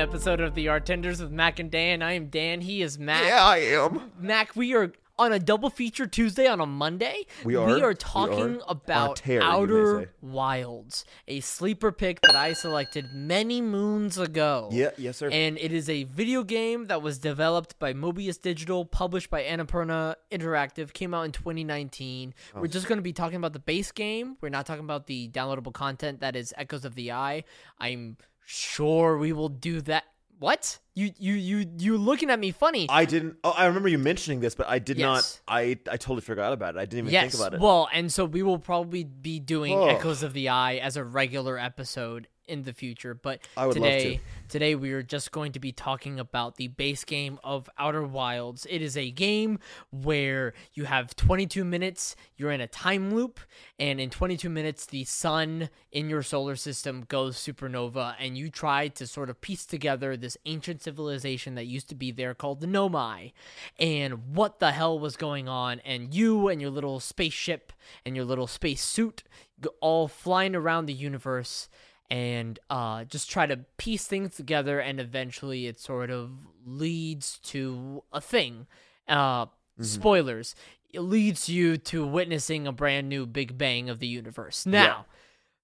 Welcome to an episode of the Artenders with Mac and Dan. I am Dan. He is Mac. Yeah, I am. Mac, we are on a double feature Tuesday on a Monday. We are. We We are are. talking On a about may Outer. Wilds, a sleeper pick that I selected many moons ago. Yeah, yes, sir. And it is a video game that was developed by Mobius Digital, published by Annapurna Interactive, came out in 2019. Oh. We're just going to be talking about the base game. We're not talking about the downloadable content that is Echoes of the Eye. I'm sure we will do that. What? You you you you looking at me funny? I didn't. Oh, I remember you mentioning this, but I did Yes. not. I I totally forgot about it. I didn't even yes. think about it. Well, and so we will probably be doing Ugh. Echoes of the Eye as a regular episode in the future. But I would love today, to. today we are just going to be talking about the base game of Outer Wilds. It is a game where you have 22 minutes. You're in a time loop, and in 22 minutes, the sun in your solar system goes supernova, and you try to sort of piece together this ancient civilization that used to be there called the Nomai, and what the hell was going on. And you and your little spaceship and your little space suit all flying around the universe and uh, just try to piece things together, and eventually it sort of leads to a thing. Uh, Spoilers. It leads you to witnessing a brand new Big Bang of the universe. Now,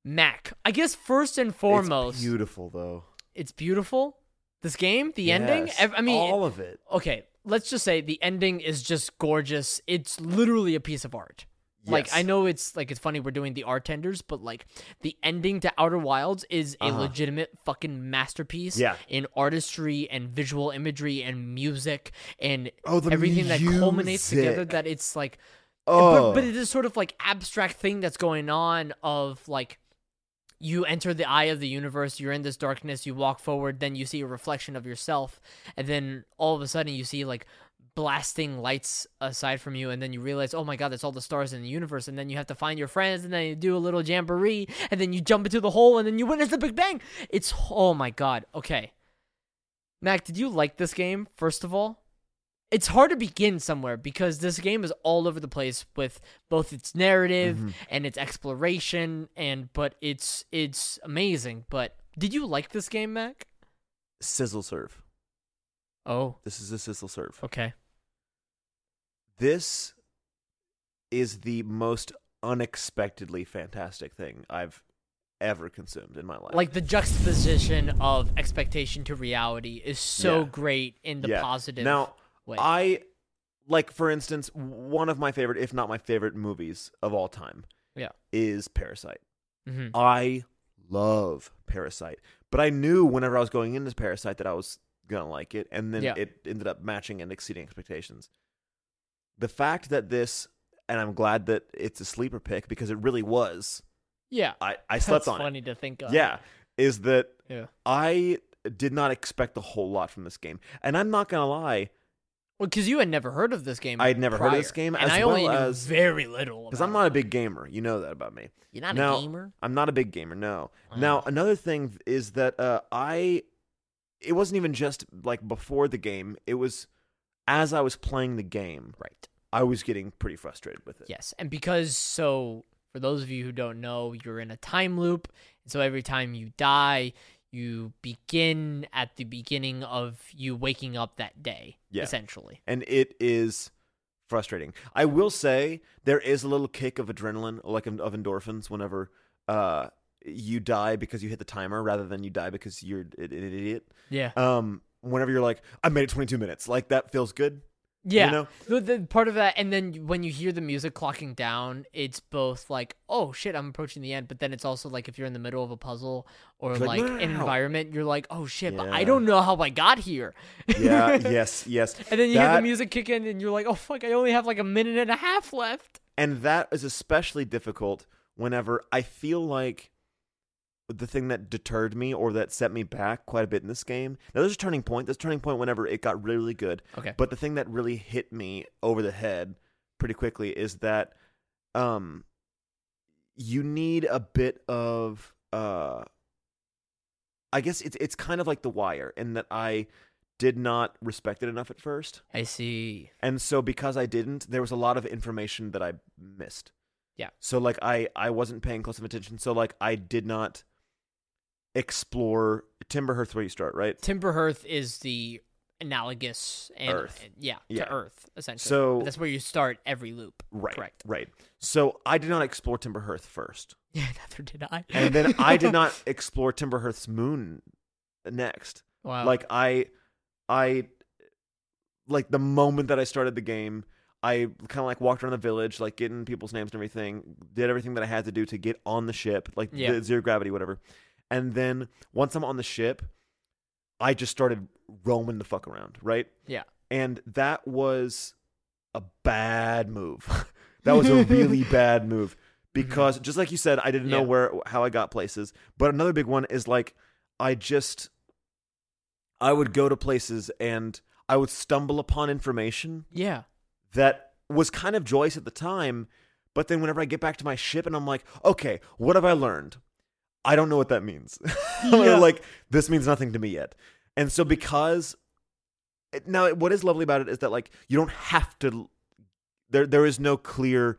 Mac, I guess first and foremost, it's beautiful though. it's beautiful. This game, the ending. Yes, ev- I mean, all of it. okay, let's just say the ending is just gorgeous. It's literally a piece of art. Like I know it's like it's funny we're doing the art tenders, but like the ending to Outer Wilds is a Uh-huh. legitimate fucking masterpiece Yeah. in artistry and visual imagery and music and Oh, everything that culminates together that it's like Oh, but, but it is sort of like abstract thing that's going on of like you enter the eye of the universe you're in this darkness you walk forward then you see a reflection of yourself and then all of a sudden you see like blasting lights aside from you and then you realize oh my god that's all the stars in the universe. And then you have to find your friends and then you do a little jamboree and then you jump into the hole and then you witness the big bang. It's oh my god. Okay. Mac did you like this game first of all? It's hard to begin somewhere because this game is all over the place with both its narrative Mhm. and its exploration and but it's it's amazing. But did you like this game mac? Sizzle serve. oh. This is a sizzle serve. okay This is the most unexpectedly fantastic thing I've ever consumed in my life. like the juxtaposition of expectation to reality is so Yeah. great in the Yeah. positive now, way I like, for instance, one of my favorite, if not my favorite, movies of all time. Yeah. is Parasite. Mhm. I love Parasite, but I knew whenever I was going into Parasite that I was gonna like it, and then Yeah. it ended up matching and exceeding expectations. The fact that this, and I'm glad that it's a sleeper pick because it really was. yeah I I slept that's on funny to think of Yeah, is that yeah I did not expect a whole lot from this game, and I'm not gonna lie. well because you had never heard of this game I had never heard of this game, and as i only well knew as- very little Because I'm not a big gamer, you know that about me. you're not now- a gamer I'm not a big gamer. No. Wow. Now another thing is that uh, I, it wasn't even just like before the game. It was as I was playing the game, right I was getting pretty frustrated with it. Yes, and because so for those of you who don't know, you're in a time loop, and so every time you die, you begin at the beginning of you waking up that day, Yeah. essentially. and it is frustrating. I will say there is a little kick of adrenaline, like of endorphins, whenever uh you die because you hit the timer rather than you die because you're an an idiot. Yeah. Um, whenever you're like, I made it 22 minutes, like that feels good. Yeah. You know? The, the part of that, and then when you hear the music clocking down, it's both like, oh shit, I'm approaching the end, but then it's also like if you're in the middle of a puzzle or like, like, "No, an no, no." environment, you're like, oh shit, but I don't know how I got here. Yeah. yes. Yes. And then you hear the music kick in, and you're like, oh fuck, I only have like a minute and a half left. And that is especially difficult whenever I feel like the thing that deterred me or that set me back quite a bit in this game. Now, there's a turning point. There's a turning point whenever it got really, really good. Okay. But the thing that really hit me over the head pretty quickly is that um, you need a bit of. Uh, I guess it's it's kind of like The Wire in that I did not respect it enough at first. I see. And so because I didn't, there was a lot of information that I missed. Yeah. So like I I wasn't paying close of attention. So like I did not explore Timberhearth where you start, right? Timberhearth is the analogous and Earth. yeah, Yeah. to Earth essentially. So- But that's where you start every loop. Right. Correct. Right. So I did not explore Timberhearth first. Yeah, neither did I. And then I did not explore Timberhearth's moon next. Wow. Like I I like the moment that I started the game, I kind of like walked around the village, like getting people's names and everything, did everything that I had to do to get on the ship, like Yeah. the zero gravity, whatever. And then once I'm on the ship, I just started roaming the fuck around, right? Yeah. And that was a bad move. that was a really bad move mm-hmm. because just like you said, I didn't know where how I got places. But another big one is like I just I would go to places and I would stumble upon information yeah. that was kind of joyous at the time, but then whenever I get back to my ship and I'm like, okay, what have I learned? I don't know what that means. Yeah. like this means nothing to me yet. And so because now what is lovely about it is that like you don't have to there there is no clear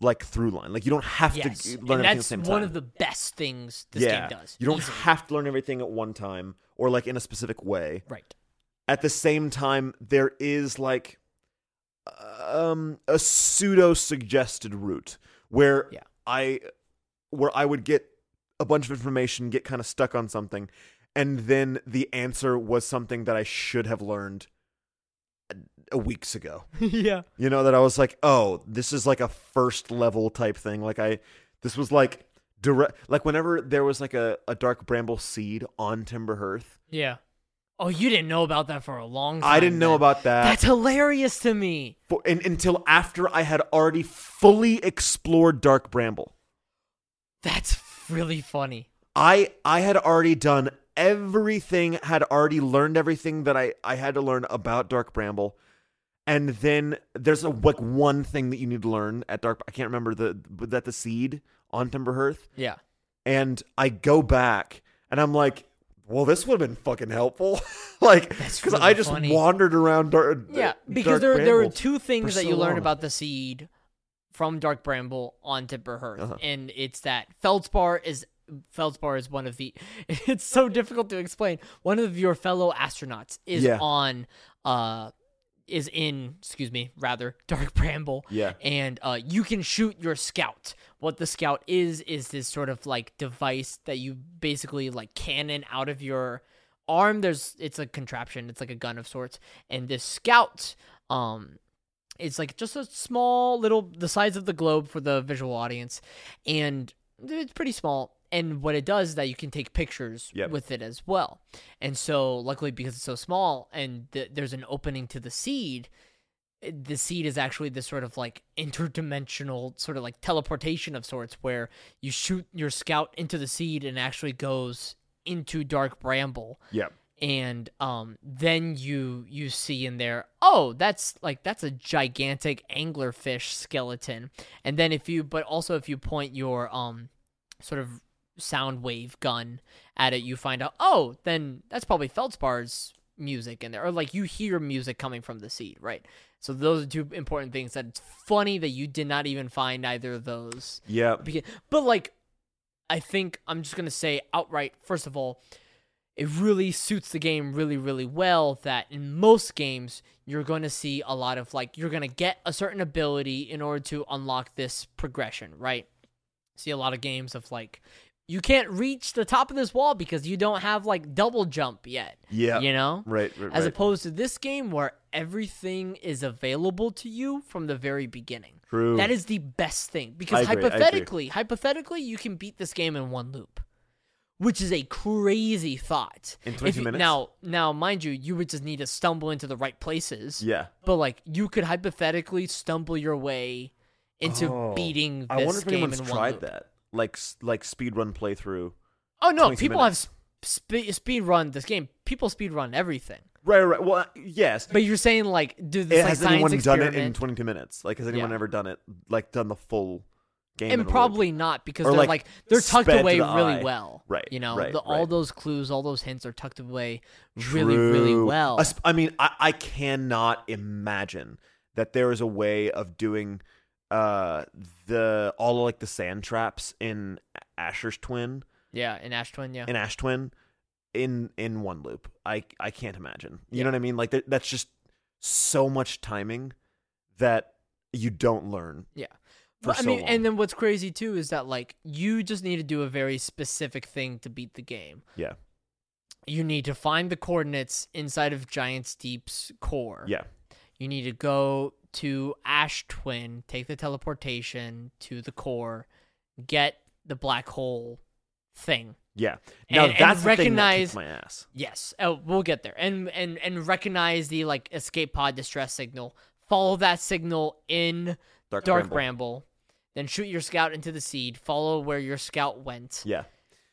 like through line. Like you don't have Yes. to And learn everything at the that's same one of the best things this yeah. game does. You don't easily. have to learn everything at one time or like in a specific way Right. at the same time there is like um a pseudo suggested route where Yeah. i where i would get a bunch of information get kind of stuck on something and then the answer was something that i should have learned a, weeks ago yeah. you know that i was like oh this is like a first level type thing like i this was like direct like whenever there was like a, a dark bramble seed on timber hearth Yeah. Oh, you didn't know about that for a long time. i didn't know about that That's hilarious to me. for, in, until after I had already fully explored Dark Bramble. That's really funny. I I had already done everything, had already learned everything that I I had to learn about Dark Bramble. And then there's a like one thing that you need to learn at Dark. I can't remember the that the seed on Timber Hearth. Yeah. And I go back and I'm like, well, this would have been fucking helpful, like because really I just funny. wandered around. Dark, Yeah, Dark because there there are two things for that so you learn about the seed from Dark Bramble on Timberhearth, Uh-huh. and it's that Feldspar is Feldspar is one of the. It's so difficult to explain. One of your fellow astronauts is Yeah. on, uh, is in excuse me, rather Dark Bramble. Yeah. and uh, you can shoot your scout. What the scout is is this sort of like device that you basically like cannon out of your arm. There's it's a contraption. It's like a gun of sorts, and this scout um it's like just a small little the size of the globe for the visual audience, and it's pretty small. And what it does is that you can take pictures Yep. with it as well. And so, luckily, because it's so small and th- there's an opening to the seed, the seed is actually this sort of like interdimensional sort of like teleportation of sorts where you shoot your scout into the seed and actually goes into dark bramble Yeah. And um then you you see in there oh that's like that's a gigantic anglerfish skeleton. And then if you but also if you point your um sort of sound wave gun at it you find out oh then that's probably feldspar's music in there. Or like you hear music coming from the seed right? So those are two important things that it's funny that you did not even find either of those. Yeah. But like i think i'm just gonna say outright first of all it really suits the game really really well that in most games you're going to see a lot of like you're going to get a certain ability in order to unlock this progression right see a lot of games of like you can't reach the top of this wall because you don't have like double jump yet Yeah. you know Right. right as right. opposed to this game where everything is available to you from the very beginning True. that is the best thing because I agree, agree. hypothetically, hypothetically, you can beat this game in one loop, which is a crazy thought. In If 22 you- minutes? Now, now, mind you, you would just need to stumble into the right places. yeah. But like, you could hypothetically stumble your way into Oh. beating this I wonder if game anyone's in tried loop. that, like like speedrun playthrough. Oh no, people minutes. have sp- speed run this game. People speed run everything. Right, right. Well, uh, yes. But you're saying like, do this It- like has anyone done experiment? it in 22 minutes? Like, has anyone Yeah. ever done it? Like, done the full game? and probably not because Or, they're like, like, they're tucked away really eye. well Right, you know right, the, all right. those clues all those hints are tucked away really really well I mean, I, I cannot imagine that there is a way of doing uh the all of, like the sand traps in Asher's Twin Yeah, in Ash Twin, yeah. in Ash Twin in in one loop. I I can't imagine. You Yeah. know what I mean? Like that, that's just so much timing that you don't learn. Yeah. For But, I mean, long. and then what's crazy too is that like you just need to do a very specific thing to beat the game. Yeah. You need to find the coordinates inside of Giant's Deep's core. Yeah. You need to go to Ash Twin, take the teleportation to the core, get the black hole thing. Yeah. Now And- and that's the thing that recognize- my ass. Yes, oh, we'll get there, and and and recognize the like escape pod distress signal. Follow that signal in Dark, Dark Bramble. Bramble. Then shoot your scout into the seed. Follow where your scout went, Yeah.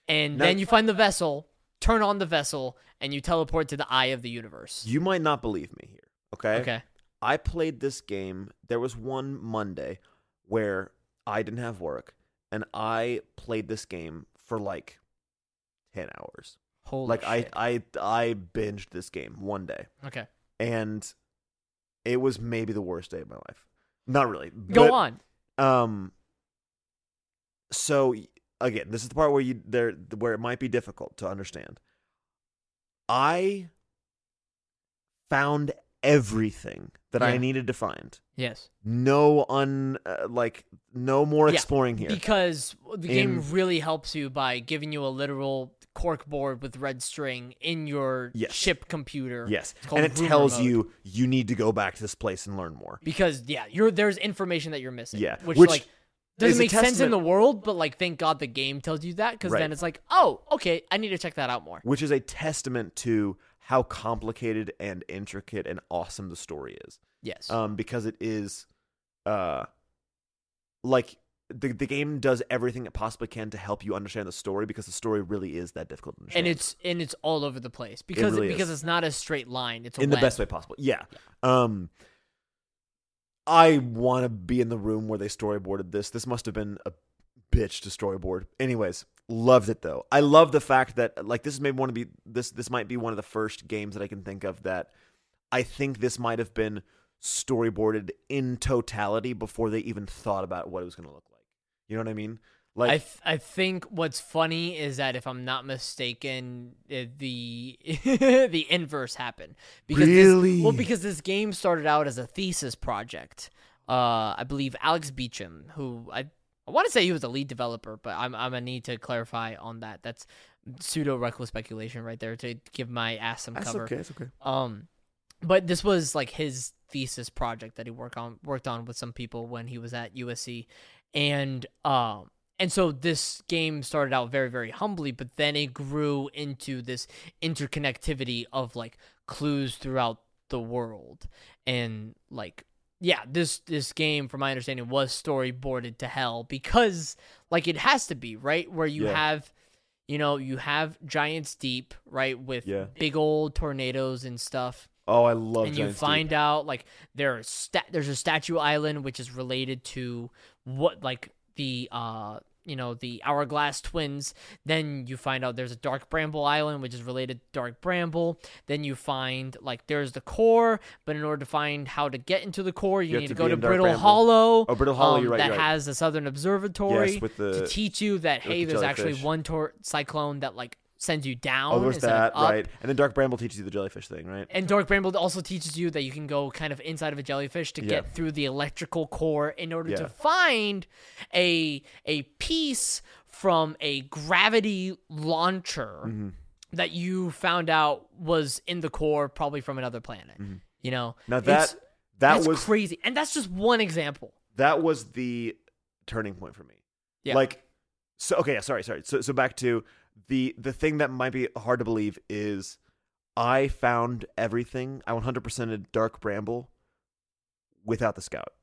and Now- then you find the vessel. Turn on the vessel, and you teleport to the eye of the universe. You might not believe me here. Okay. Okay. I played this game. There was one Monday where I didn't have work, and I played this game for like ten hours. Holy like shit. I, I, I binged this game one day, Okay. and it was maybe the worst day of my life. Not really. Go on. Um. So again, this is the part where you there where it might be difficult to understand. I found everything that I needed to find. Yes. No un uh, like no more Yeah, exploring here. Because the game really helps you by giving you a literal cork board with red string in your Yes. ship computer. yes, and it tells mode. you you need to go back to this place and learn more. Because yeah, you're there's information that you're missing. Yeah, Which, which like doesn't make sense in the world, but like thank God the game tells you that because Right. then it's like, oh, okay, I need to check that out more. Which is a testament to how complicated and intricate and awesome the story is. Yes. um, because it is, uh, like the the game does everything it possibly can to help you understand the story because the story really is that difficult to understand. and it's and it's all over the place because really because is. it's not a straight line. It's a in the web. best way possible. Yeah. Um, I want to be in the room where they storyboarded this. This must have been a bitch to storyboard. Anyways, loved it though. I love the fact that like this is maybe one of the this this might be one of the first games that I can think of that I think this might have been storyboarded in totality before they even thought about what it was going to look like. You know what I mean? Like I th- I think what's funny is that if I'm not mistaken, uh, the the inverse happened because Really? this, well because this game started out as a thesis project. Uh, I believe Alex Beachum, who I I want to say he was the lead developer, but I'm I'm gonna need to clarify on that. That's pseudo reckless speculation right there to give my ass some that's cover. okay. It's okay. Um, but this was like his thesis project that he worked on worked on with some people when he was at USC, and um, and so this game started out very very humbly, but then it grew into this interconnectivity of like clues throughout the world, and like yeah, this this game, from my understanding, was storyboarded to hell because like it has to be right where you Yeah. have. You know, you have Giants Deep, right, with Yeah. big old tornadoes and stuff Oh, I love and you Giants Deep. find out like there's sta- there's a statue island which is related to what like the uh you know the hourglass twins then you find out there's a dark bramble island which is related to dark bramble then you find like there's the core but in order to find how to get into the core you, You need to go to brittle Bramble. hollow Oh, Brittle Hollow, um, you're right, that right. has the southern observatory Yes, the- to teach you that hey the there's actually one tor- cyclone that like sends you down Oh, there's that, right? And then Dark Bramble teaches you the jellyfish thing, right? And Dark Bramble also teaches you that you can go kind of inside of a jellyfish to Yeah. get through the electrical core in order Yeah. to find a a piece from a gravity launcher Mm-hmm. that you found out was in the core, probably from another planet. You know, Mm-hmm. Now that that was crazy, and that's just one example. that was the turning point for me. Yeah. Like so okay, sorry, sorry. So so back to the the thing that might be hard to believe is I found everything. I 100%ed Dark Bramble without the scout.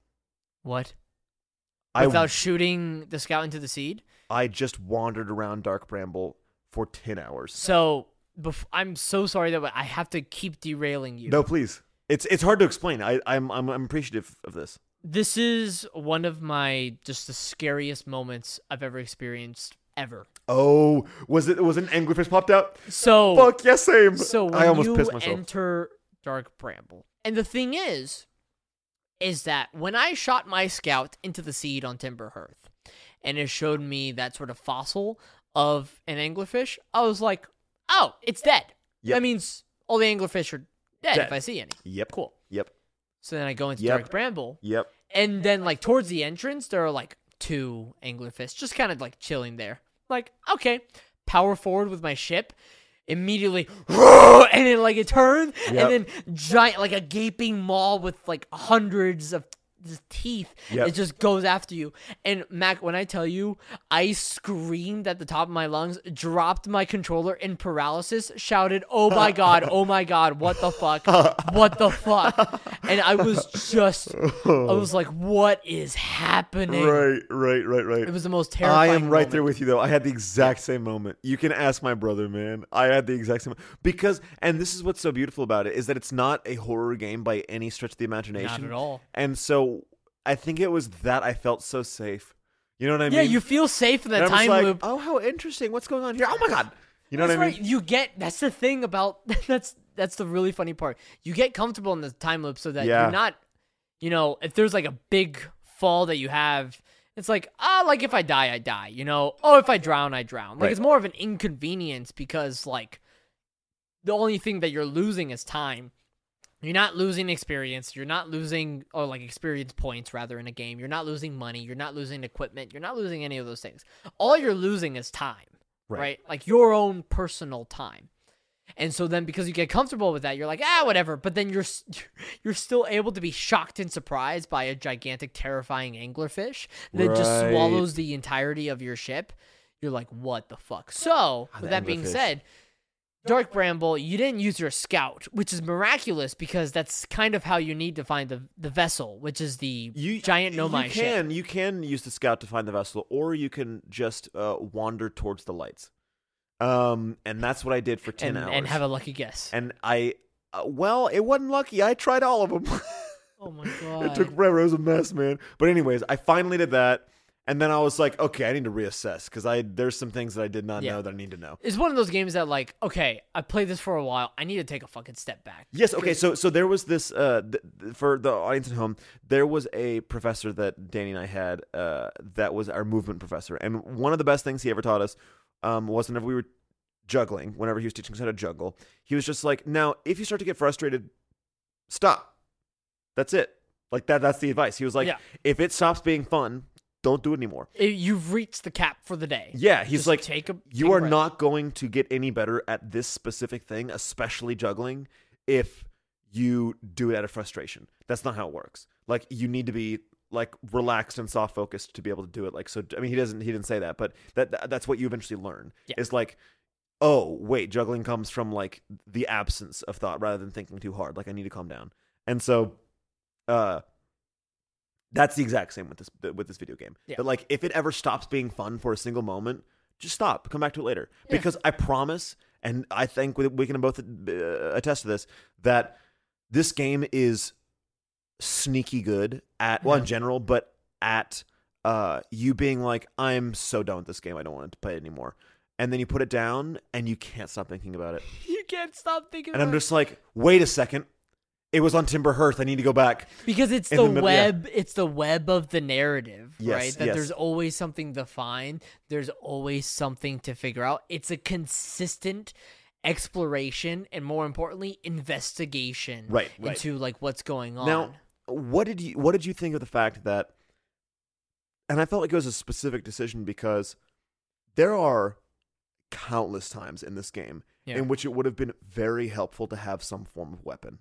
What? I Without shooting the scout into the seed? I just wandered around Dark Bramble for 10 hours. So, bef- I'm so sorry that I have to keep derailing you. No, please. It's it's hard to explain. I I'm I'm, I'm appreciative of this. This is one of my just the scariest moments I've ever experienced ever. Oh, was it was an anglerfish popped out? So, Fuck, yes, same. so when I almost you pissed myself. enter Dark Bramble, and the thing is, is that when I shot my scout into the seed on Timber Hearth, and it showed me that sort of fossil of an anglerfish, I was like, oh, it's dead. Yep. That means all the anglerfish are dead, Dead. if I see any. Yep. Cool. Yep. So then I go into Yep. Dark Bramble, Yep. and then like towards the entrance, there are like two anglerfish just kind of like chilling there. Like, okay, power forward with my ship. Immediately, and then like it turns, Yep. and then giant, like a gaping maw with like hundreds of just teeth. Yep. It just goes after you. And Mac, when I tell you, I screamed at the top of my lungs, dropped my controller in paralysis, shouted, "Oh my god! Oh my god! What the fuck? What the fuck?" And I was just, I was like, "What is happening?" Right, right, right, right. It was the most terrifying. I am right there with you though. I had the exact same moment. You can ask my brother, man. I had the exact same because and this is what's so beautiful about it is that it's not a horror game by any stretch of the imagination. Not at all. And so I think it was that I felt so safe. You know what I mean? Yeah, mean? you feel safe in And that I'm just time like, loop. Oh, how interesting. What's going on here? Oh my god. You know That's what I mean? right. You get that's the thing about that's that's the really funny part. You get comfortable in the time loop so that Yeah. you're not, you know, if there's like a big fall that you have, it's like ah, like if I die, I die. You know, oh, if I drown, I drown. Like Right. it's more of an inconvenience because like the only thing that you're losing is time. You're not losing experience. You're not losing, or like experience points rather in a game. You're not losing money. You're not losing equipment. You're not losing any of those things. All you're losing is time Right. right. Like your own personal time. And so then because you get comfortable with that, you're like, ah, whatever. But then you're you're still able to be shocked and surprised by a gigantic, terrifying anglerfish that just swallows the entirety of your ship. You're like, what the fuck? So Ah, with that being anglerfish. said, Dark Bramble, you didn't use your scout, which is miraculous because that's kind of how you need to find the the vessel, which is the You giant Nomai you ship. can you can use the scout to find the vessel, or you can just uh, wander towards the lights. Um, and that's what I did for ten and, hours. and have a lucky guess. and I, uh, well, it wasn't lucky. I tried all of them. oh my god! it took forever. It was a mess, man. But anyways, I finally did that, and then I was like, okay, I need to reassess because I there's some things that I did not Yeah. know that I need to know. It's one of those games that like, okay, I played this for a while. I need to take a fucking step back. Yes. Okay. So so there was this uh th- th- for the audience at home. There was a professor that Danny and I had uh that was our movement professor, and one of the best things he ever taught us um was whenever we were juggling, whenever he was teaching us how to juggle, he was just like, now if you start to get frustrated, stop. That's it. Like that. That's the advice. He was like, Yeah. if it stops being fun, don't do it anymore. You've reached the cap for the day. Yeah, he's Just like, take a. you take a are breath. not going to get any better at this specific thing, especially juggling, if you do it out of frustration. That's not how it works. Like you need to be like relaxed and soft focused to be able to do it. Like so, I mean, he doesn't he didn't say that, but that, that that's what you eventually learn. Yeah. Is like, oh wait, juggling comes from like the absence of thought rather than thinking too hard. Like I need to calm down, and so, uh. That's the exact same with this with this video game. Yeah. That like if it ever stops being fun for a single moment, just stop. Come back to it later. Yeah. Because I promise, and I think we, we can both uh, attest to this, that this game is sneaky good at well in general, but at uh, you being like, I'm so done with this game. I don't want to play it anymore. And then you put it down, and you can't stop thinking about it. You can't stop thinking. And I'm just like, wait a second. It was on Timber Hearth. I need to go back. because it's the, the middle- yeah. web. It's the web of the narrative, Yes, right? That yes. there's always something to find. There's always something to figure out. It's a consistent exploration and more importantly investigation Right, right. into like what's going on Now, what did you what did you think of the fact that and I felt like it was a specific decision because there are countless times in this game Yeah. in which it would have been very helpful to have some form of weapon.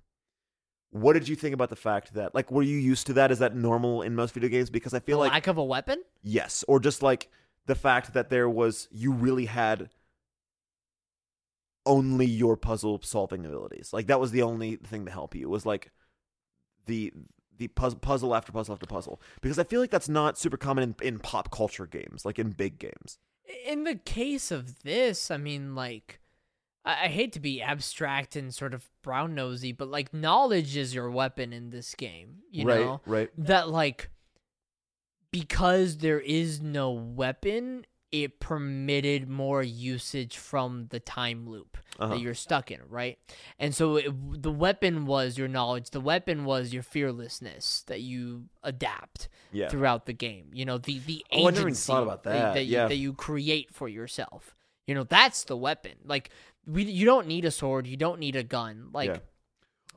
What did you think about the fact that like were you used to that? Is that normal in most video games? Because I the feel like lack of a weapon yes, or just like the fact that there was you really had only your puzzle solving abilities. Like that was the only thing to help you. It was like the the puzzle, puzzle after puzzle after puzzle. Because I feel like that's not super common in, in pop culture games, like in big games. in the case of this, I mean, like, I, I hate to be abstract and sort of brown nosy, but like, knowledge is your weapon in this game. You right, know right. that like because there is no weapon, it permitted more usage from the time loop. Uh-huh. that you're stuck in, right? And so it, the weapon was your knowledge. The weapon was your fearlessness that you adapt Yeah. throughout the game. You know, the the Oh, I never even agency about that. that, you, Yeah. that you create for yourself. You know, that's the weapon. Like we, you don't need a sword. You don't need a gun. Like Yeah.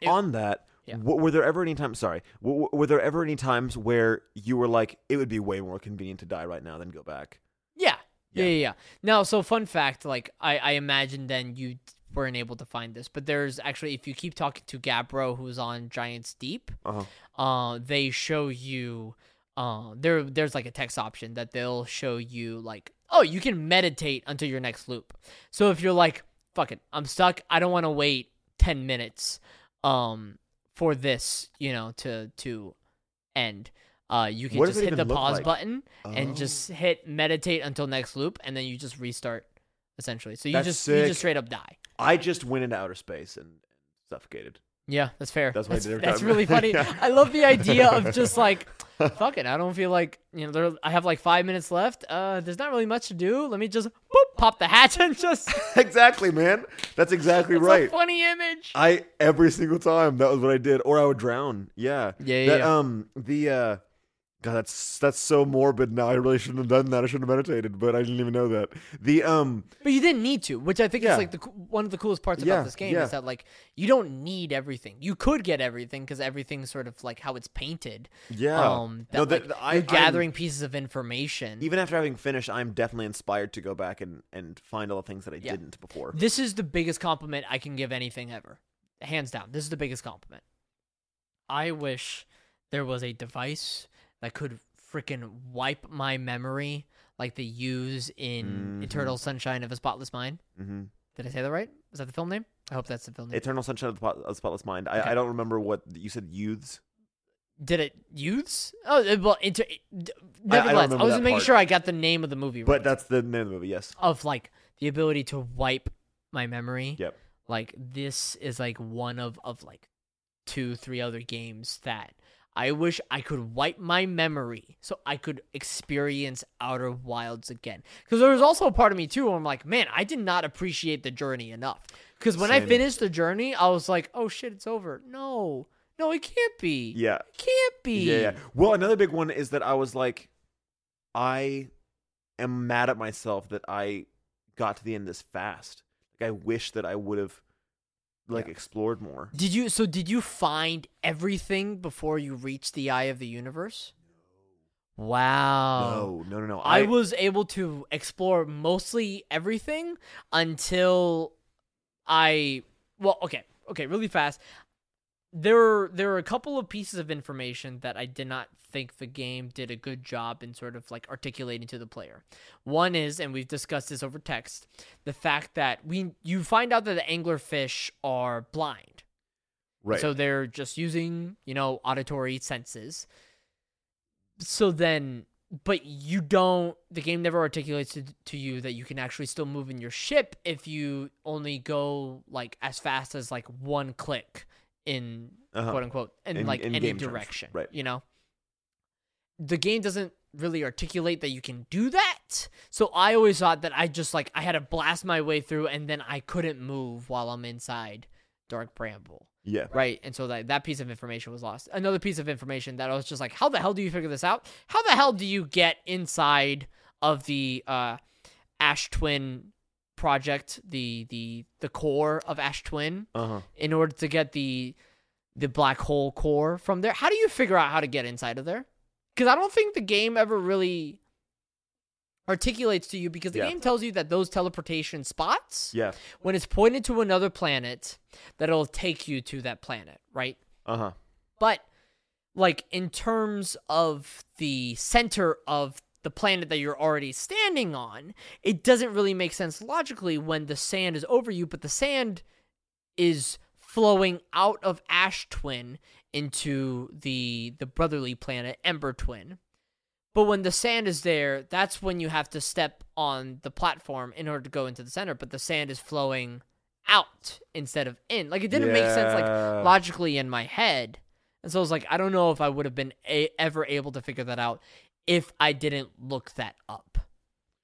it- On that, Yeah. w- were there ever any times? Sorry, w- were there ever any times where you were like, it would be way more convenient to die right now than go back? Yeah. Yeah, Yeah. yeah, yeah. Now, so fun fact, like I, I imagine then you weren't able to find this, but there's actually if you keep talking to Gabbro, who's on Giants Deep, Uh-huh. uh, they show you, uh, there there's like a text option that they'll show you like, oh, you can meditate until your next loop. So if you're like, fuck it, I'm stuck, I don't want to wait ten minutes, um, for this, you know, to to end. Uh, you can What just hit the pause like? button and Oh. just hit meditate until next loop, and then you just restart essentially. So you That's just you just straight up die. I just went into outer space and suffocated. Yeah, that's fair. That's that's, that's really funny. Yeah. I love the idea of just like, fuck it. I don't feel like you know. There, I have like five minutes left. Uh, there's not really much to do. Let me just boop, pop the hatch and just. exactly, man. That's exactly It's right. a funny image. I every single time that was what I did, or I would drown. Yeah, Yeah, yeah, That, yeah. Um, the uh, God, that's that's so morbid. Now I really shouldn't have done that. I shouldn't have meditated, but I didn't even know that. The um, But you didn't need to, which I think Yeah. is like the one of the coolest parts Yeah, about this game yeah. is that like you don't need everything. You could get everything because everything's sort of like how it's painted. yeah. Um, that, no, like, I, you're I'm- gathering pieces of information. even after having finished, I'm definitely inspired to go back and and find all the things that I Yeah. didn't before. This is the biggest compliment I can give anything ever. Hands down. This is the biggest compliment. I wish there was a device that could freaking wipe my memory like they use in Mhm. Eternal Sunshine of a Spotless Mind. hmm Did I say that right? Is that the film name? I hope that's the film name. Eternal Sunshine of the of the Spotless Mind. I, Okay. I don't remember what you said. Youths. Did it youths? Oh, uh, well, inter- d- I nevertheless, I, was making part. sure I got the name of the movie right. But that's the name of the movie. Yes. of like the ability to wipe my memory. Yep. Like this is like one of of like two, three other games that I wish I could wipe my memory so I could experience Outer Wilds again. Because there was also a part of me too where I'm like, man, I did not appreciate the journey enough. Because when I finished the journey, I was like, oh shit, it's over. No, no, it can't be. Yeah. It can't be. Yeah, yeah. Well, another big one is that I was like, I am mad at myself that I got to the end this fast. Like I wish that I would have like Yeah. explored more. Did you? So did you find everything before you reached the eye of the universe? Wow. no, no, no, no. I, was able to explore mostly everything until I well, okay, okay, really fast. There were there were a couple of pieces of information that I did not think the game did a good job in sort of like articulating to the player. One is, and we've discussed this over text, the fact that we you find out that the anglerfish are blind. right. So they're just using, you know, auditory senses. So then, but you don't, the game never articulates to, to you that you can actually still move in your ship if you only go like as fast as like one click in Uh-huh. quote unquote, in, In- like in any game terms, direction. right. You know? The game doesn't really articulate that you can do that. So I always thought that I just like, I had to blast my way through and then I couldn't move while I'm inside Dark Bramble yeah. right? And so that that piece of information was lost. Another piece of information that I was just like, how the hell do you figure this out? How the hell do you get inside of the uh, Ash Twin project, the the the core of Ash Twin, Uh huh. in order to get the the black hole core from there? How do you figure out how to get inside of there? Because I don't think the game ever really articulates to you because the Yeah. game tells you that those teleportation spots Yeah. when it's pointed to another planet that it'll take you to that planet, right? Uh huh. But like in terms of the center of the planet that you're already standing on, it doesn't really make sense logically when the sand is over you, but the sand is flowing out of Ash Twin into the the brotherly planet Ember Twin. But when the sand is there, that's when you have to step on the platform in order to go into the center, but the sand is flowing out instead of in. Like it didn't make sense like logically in my head. And so I was like, I don't know if I would have been a- ever able to figure that out if I didn't look that up.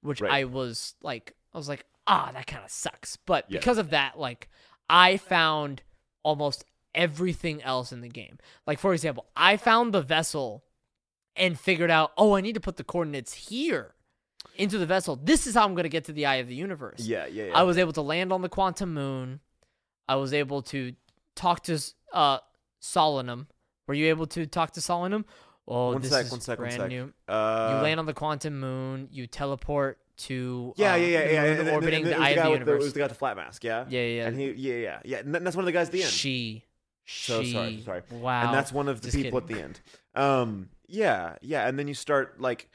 Which Right. I was like, I was like, ah, that kind of sucks. But Yeah. because of that, like I found almost everything else in the game. Like for example, I found the vessel and figured out, oh, I need to put the coordinates here into the vessel. This is how I'm going to get to the eye of the universe. Yeah, yeah, yeah. I was able to land on the quantum moon. I was able to talk to uh Solanum. Were you able to talk to Solanum? Oh, One this sec, is one sec, one brand sec. new. uh, you land on the quantum moon. You teleport to Yeah, uh, yeah, yeah, the yeah. and- orbiting and it the was eye of the universe. it was the guy with the flat mask, yeah. yeah, yeah. And he, yeah, yeah, yeah. And that's one of the guys at the end. She. So she, sorry, sorry. Wow. and that's one of the Just people kidding. at the end. Um, yeah, yeah, and then you start like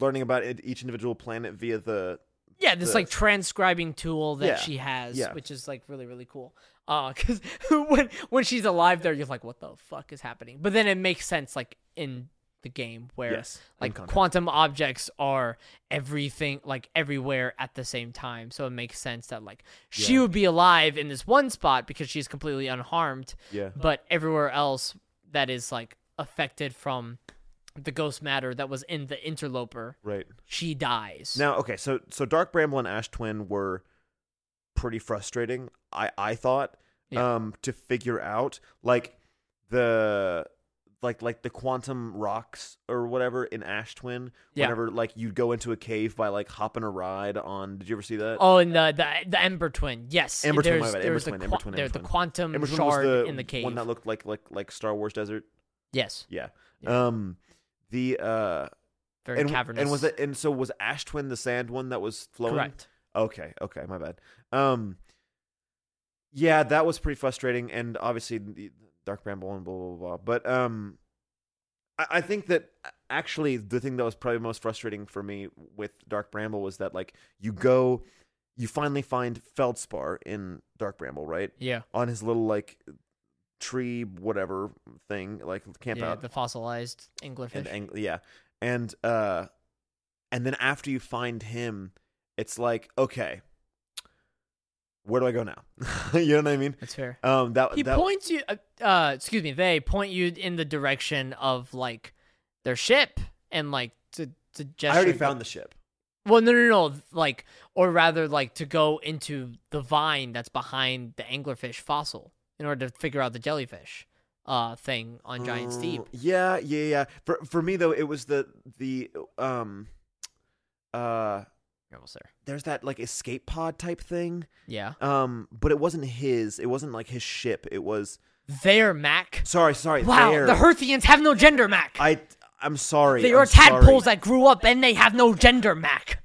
learning about it, each individual planet via the Yeah, this the- like transcribing tool that Yeah, she has, yeah. which is like really really cool. Uh, cause when when she's alive, there you're like, what the fuck is happening? But then it makes sense like in the game where yes, like quantum objects are everything like everywhere at the same time, so it makes sense that like she Yeah. would be alive in this one spot because she's completely unharmed, yeah, but everywhere else that is like affected from the ghost matter that was in the interloper, right. she dies. Now, okay, so so Dark Bramble and Ash Twin were pretty frustrating. I I thought Yeah. um to figure out like the like like the quantum rocks or whatever in Ash Twin. Yeah. Whenever like you'd go into a cave by like hopping a ride on. Did you ever see that? Oh, and the the, the Ember Twin. Yes, Ember Twin, there's, my bad, Ember Twin, the, Ember Twin, there- Ember the quantum Ember shard the in the cave. one that looked like like like Star Wars desert. yes, Yeah. Yeah. Um. The uh. very and, cavernous. and was it and so was Ash Twin the sand one that was flowing? correct? Okay, okay, my bad. Um, yeah, that was pretty frustrating, and obviously the Dark Bramble and blah blah blah. But um, I, I think that actually the thing that was probably most frustrating for me with Dark Bramble was that like you go, you finally find Feldspar in Dark Bramble, right? Yeah, On his little like tree whatever thing, like camp yeah, out the fossilized anglerfish. and ang- yeah and uh and then after you find him it's like okay where do i go now you know what i mean That's fair. um that He that points you. Uh, uh, excuse me. They point you in the direction of like their ship and like to to gesture. i already found the ship Well, no, no, no. Like, or rather, like to go into the vine that's behind the anglerfish fossil in order to figure out the jellyfish uh thing on Giants Deep. Uh, yeah yeah yeah for for me though it was the the um uh almost there. there's that like escape pod type thing Yeah. um but it wasn't his it wasn't like his ship it was There, Mac. sorry sorry Wow, the Hearthians have no gender, Mac. i i'm sorry they I'm are tadpoles sorry. that grew up and they have no gender, Mac.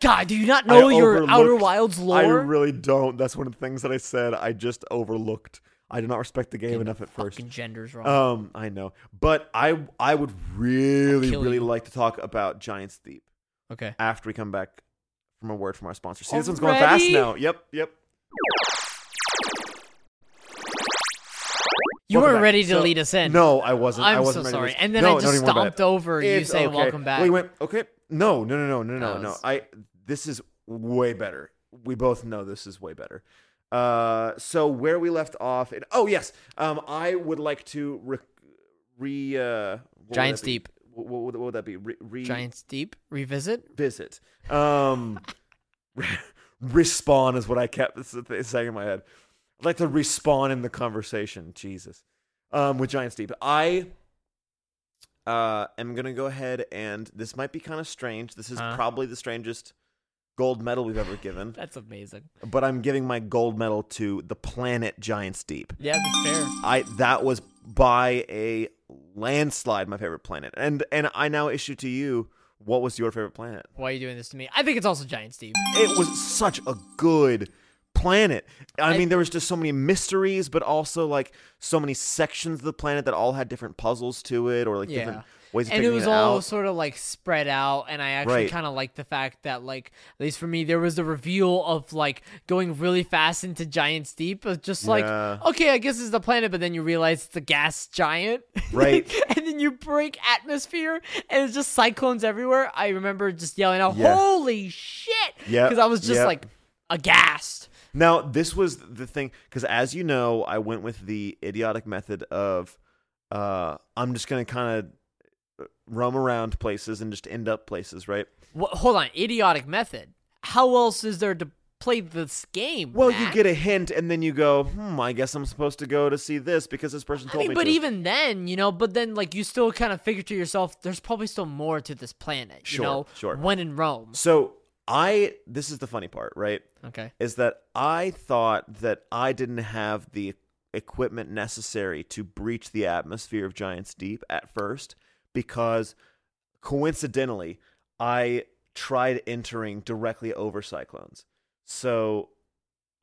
God, do you not know your Outer Wilds lore? I really don't. That's one of the things that I said. I just overlooked. I did not respect the game Getting enough at first. Genders wrong. Um, I know, but I I would really really you. like to talk about Giants Deep okay. after we come back from a word from our sponsor. See, this one's going fast Already? now. Yep, yep. You Welcome weren't back. ready to So- lead us in. No, I wasn't. I'm I wasn't so ready to sorry. And then No, I don't just even worry about stomped over you It's saying okay. welcome back. We went okay. No, no, no, no, no, no, That no. was- I. This is way better. We both know this is way better. Uh, so where we left off, and oh yes, um, I would like to re, re uh, what would Giant that be? Steep. What, what, what would that be? Re, re, Giants Deep revisit. visit. Um, respawn is what I kept saying in my head. I'd like to respawn in the conversation. Jesus. Um, with Giants Deep, I uh am gonna go ahead and this might be kind of strange. This is Huh? probably the strangest gold medal we've ever given, That's amazing. but I'm giving my gold medal to the planet Giants Deep. Yeah, that's fair. I that was by a landslide my favorite planet, and and I now issue to you. What was your favorite planet? Why are you doing this to me? I think it's also Giants Deep. it was such a good planet. I, I- mean, there was just so many mysteries, but also like so many sections of the planet that all had different puzzles to it, or like Yeah. different ways of and it was it all out. sort of like spread out and i actually Right. kind of like the fact that like at least for me there was the reveal of like going really fast into Giant's Deep, of just like Yeah. okay i guess it's the planet but then you realize it's a gas giant Right. and then you break atmosphere and it's just cyclones everywhere i remember just yelling out Yeah. holy shit Yep, because i was just yep. like aghast Now, this was the thing because, as you know, I went with the idiotic method of uh, I'm just gonna kind of roam around places and just end up places, right? Wha hold on idiotic method how else is there to play this game? Well, you get a hint, and then you go, "Hmm, I guess I'm supposed to go to see this because this person I told mean, me but to." even then, you know, but then like you still kind of figure to yourself, there's probably still more to this planet. You Sure, know, sure. When in Rome. so I, this is the funny part, right? Okay. Is that I thought that I didn't have the equipment necessary to breach the atmosphere of Giants Deep at first because coincidentally I tried entering directly over cyclones. So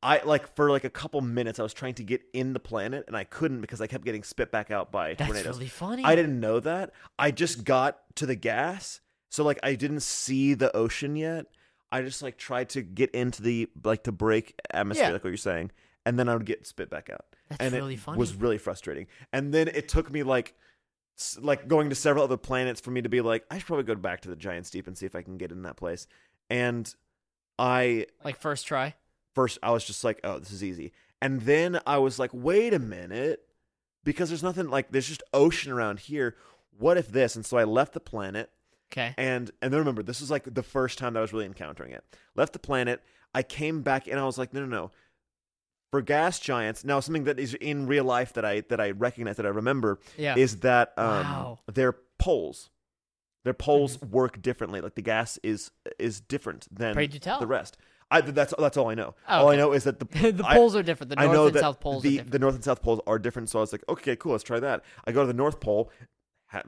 I like for like a couple minutes I was trying to get in the planet and I couldn't because I kept getting spit back out by That's tornadoes. really funny. I didn't know that. I just got to the gas. So like I didn't see the ocean yet. I just like tried to get into the like to break atmosphere Yeah. like what you're saying. And then I would get spit back out. That's and really it funny. was really frustrating. And then it took me like like going to several other planets for me to be like I should probably go back to the Giants Deep and see if I can get in that place. And I like first try. first I was just like, oh, this is easy. And then I was like, wait a minute, because there's nothing like there's just ocean around here. What if this? And so I left the planet Okay. and and then remember, this was like the first time that I was really encountering it. Left the planet, I came back and I was like, no, no, no. For gas giants, now something that is in real life that I that I recognize that I remember Yeah. is that um Wow. their poles. Their poles Mm-hmm. work differently. Like the gas is is different than the rest. I that's that's all I know. Oh, All I know is that the the I- poles are different. The I north know and that south poles the are different. the north and south poles are different. So I was like, okay, cool, let's try that. I go to the north pole. Ha-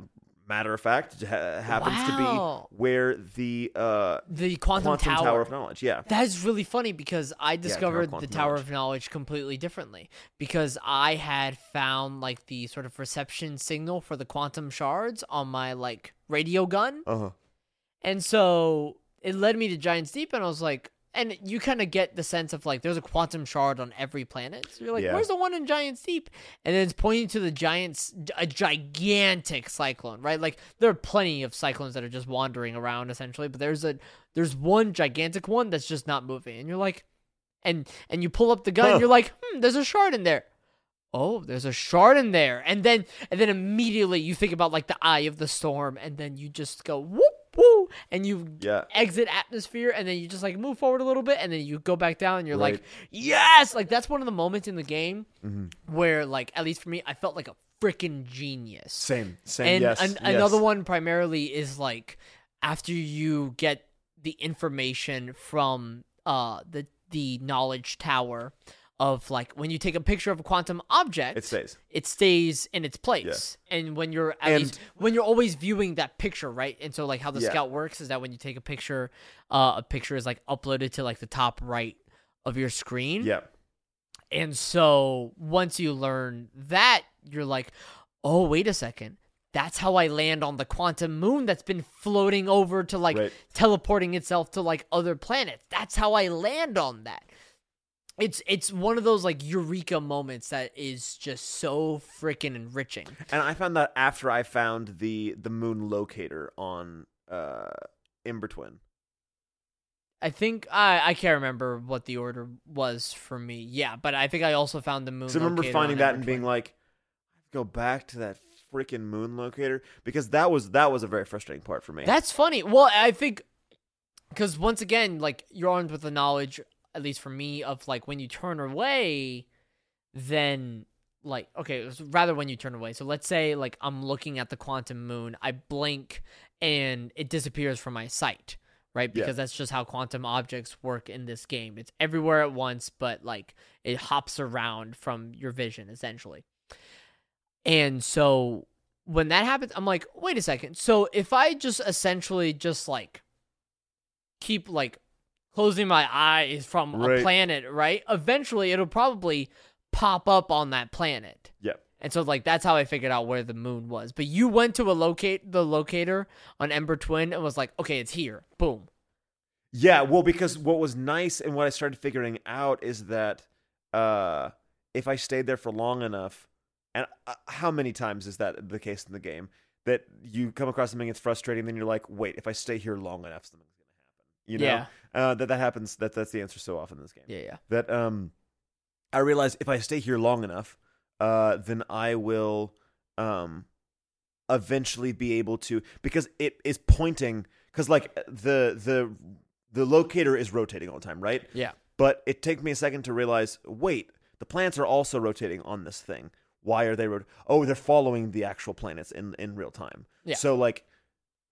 matter of fact, ha- happens Wow. to be where the uh, the quantum, quantum tower. of knowledge. Yeah, That is really funny because I discovered the quantum Tower knowledge. of Knowledge completely differently because I had found like the sort of reception signal for the quantum shards on my like radio gun. uh huh. And so it led me to Giants Deep and I was like and you kind of get the sense of like there's a quantum shard on every planet. So you're like, Yeah. where's the one in Giants Deep? And then it's pointing to the giants, a gigantic cyclone, right? Like there are plenty of cyclones that are just wandering around essentially, but there's a there's one gigantic one that's just not moving, and you're like, and and you pull up the gun, Huh. and you're like, hmm, there's a shard in there. Oh, there's a shard in there, and then and then immediately you think about like the eye of the storm, and then you just go whoop woo, and you Yeah. exit atmosphere, and then you just like move forward a little bit, and then you go back down, and you're like, yes, like that's one of the moments in the game Mhm. where like at least for me, I felt like a freaking genius. Same. Same. And yes. an- yes. another one primarily is like after you get the information from uh the the knowledge tower of like when you take a picture of a quantum object It stays. it stays in its place Yeah. and when you're at And- least when you're always viewing that picture right and so like how the Yeah. scout works is that when you take a picture uh a picture is like uploaded to like the top right of your screen Yeah. and so once you learn that, you're like, oh, wait a second. That's how I land on the quantum moon that's been floating over to like Right. teleporting itself to like other planets. That's how I land on that. It's it's one of those like eureka moments that is just so freaking enriching. And I found that after I found the the moon locator on uh Ember Twin. I think I I can't remember what the order was for me. Yeah, but I think I also found the moon. So I remember finding that and being like, I have to go back to that freaking moon locator because that was that was a very frustrating part for me. That's funny. Well, I think because once again, like you're armed with the knowledge, at least for me, of like when you turn away, then like okay, rather when you turn away. So let's say like I'm looking at the quantum moon, I blink and it disappears from my sight, right? Yeah. Because that's just how quantum objects work in this game. It's everywhere at once, but like it hops around from your vision essentially. And so when that happens, I'm like, wait a second. So if I just essentially just like keep like closing my eyes from a planet, right? Eventually it'll probably pop up on that planet. yeah. And so like that's how I figured out where the moon was. But you went to a locate the locator on Ember Twin and was like, okay, it's here. Boom. Yeah, well, because what was nice and what I started figuring out is that uh, if I stayed there for long enough, and uh, how many times is that the case in the game that you come across something that's frustrating, then you're like, wait, if I stay here long enough, something's gonna happen. You know, Yeah. uh, that that happens. That that's the answer so often in this game. Yeah, yeah. That um, I realize if I stay here long enough, uh, then I will um, eventually be able to because it is pointing because like the the the locator is rotating all the time, right? Yeah. But it takes me a second to realize, wait, the planets are also rotating on this thing. Why are they rot- Oh, they're following the actual planets in in real time. Yeah. So like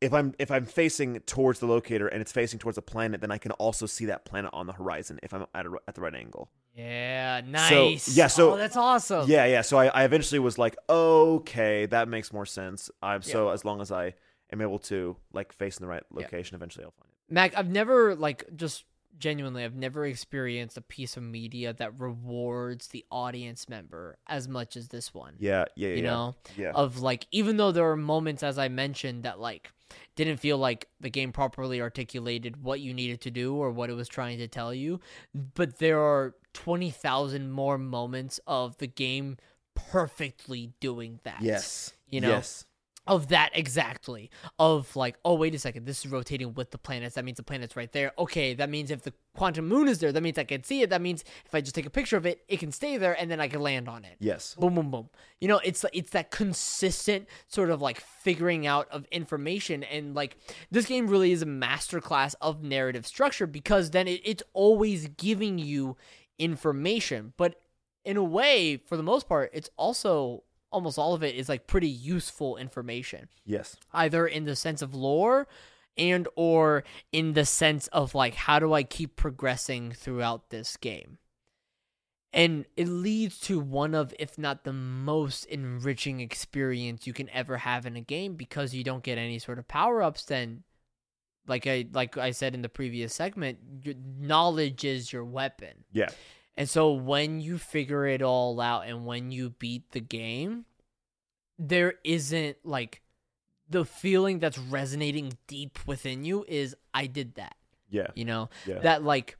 if I'm if I'm facing towards the locator and it's facing towards a planet, then I can also see that planet on the horizon if I'm at a, at the right angle. Yeah, nice. yeah, so- oh, that's awesome. Yeah, yeah. So I, I eventually was like, okay, that makes more sense. I'm so as long as I am able to like face in the right Yeah. location, eventually I'll find it. Mac, I've never like just genuinely, I've never experienced a piece of media that rewards the audience member as much as this one. Yeah, yeah. You yeah. know, yeah. of like even though there are moments as I mentioned that like didn't feel like the game properly articulated what you needed to do or what it was trying to tell you, but there are 20,000 more moments of the game perfectly doing that. yes. You know, Yes. Of that exactly. Of like oh wait a second this is rotating with the planets. That means the planet's right there. Okay that means if the quantum moon is there that means i can see it. That means if i just take a picture of it it can stay there and then i can land on it. Yes. boom boom boom. You know it's it's that consistent sort of like figuring out of information and like this game really is a masterclass of narrative structure because then it, it's always giving you information. But in a way for the most part it's also almost all of it is like pretty useful information Yes. either in the sense of lore and or in the sense of like how do I keep progressing throughout this game. And it leads to one of if not the most enriching experience you can ever have in a game because you don't get any sort of power-ups then like I like I said in the previous segment, your knowledge is your weapon. Yeah. And so when you figure it all out and when you beat the game, there isn't like the feeling that's resonating deep within you is I did that. Yeah. You know? Yeah. That like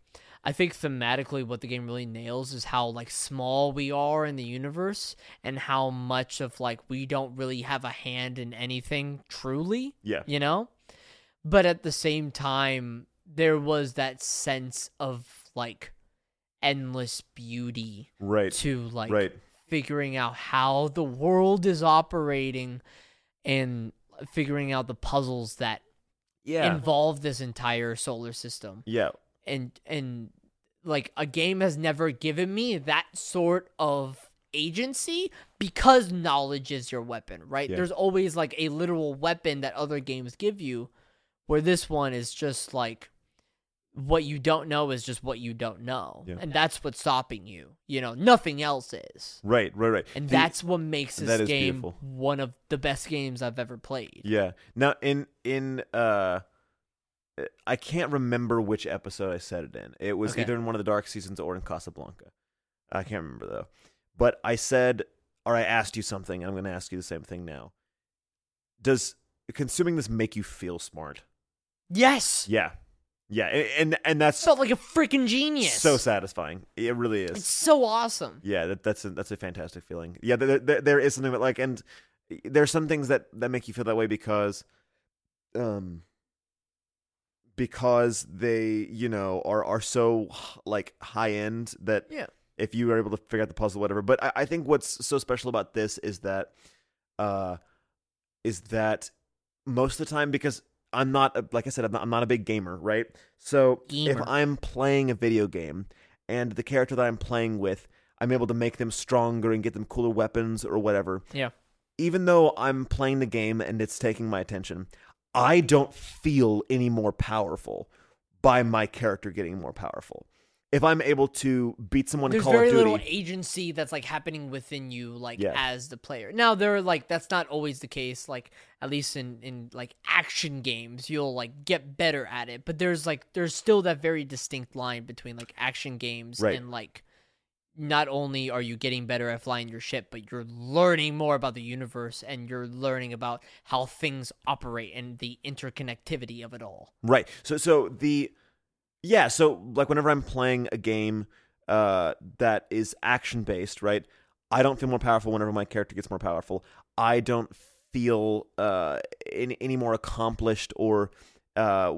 I think thematically what the game really nails is how like small we are in the universe and how much of like we don't really have a hand in anything truly Yeah. you know but at the same time there was that sense of like endless beauty Right. to like right. figuring out how the world is operating and figuring out the puzzles that Yeah. involve this entire solar system yeah. and and like a game has never given me that sort of agency because knowledge is your weapon right Yeah. there's always like a literal weapon that other games give you where this one is just like what you don't know is just what you don't know Yeah. and that's what's stopping you you know nothing else is Right. Right. Right. and The- that's what makes this is game beautiful. one of the best games i've ever played Yeah. Now in in uh I can't remember which episode I said it in. It was Okay. either in one of the dark seasons or in Casablanca. I can't remember though. But I said or I asked you something, and I'm going to ask you the same thing now. Does consuming this make you feel smart? yes Yeah. Yeah, a- and and that's felt like a freaking genius so satisfying. It really is. it's so awesome Yeah, that, that's a, that's a fantastic feeling. Yeah, there, there, there is something that like, and there are some things that that make you feel that way because, um, because they you know are are so like high end that Yeah. if you are able to figure out the puzzle, whatever. But I, I think what's so special about this is that, uh, is that most of the time because I'm not a, like I said I'm not, I'm not a big gamer, right? So if I'm playing a video game and the character that I'm playing with, I'm able to make them stronger and get them cooler weapons or whatever. Yeah. Even though I'm playing the game and it's taking my attention, I don't feel any more powerful by my character getting more powerful. If I'm able to beat someone There's in Call very of Duty, little agency that's like happening within you, like Yeah. as the player. Now there are like that's not always the case. Like at least in in like action games, you'll like get better at it. But there's like there's still that very distinct line between like action games Right. and like not only are you getting better at flying your ship, but you're learning more about the universe and you're learning about how things operate and the interconnectivity of it all. Right. So so the yeah, so like whenever I'm playing a game uh that is action based, right? I don't feel more powerful whenever my character gets more powerful. I don't feel uh any, any more accomplished or uh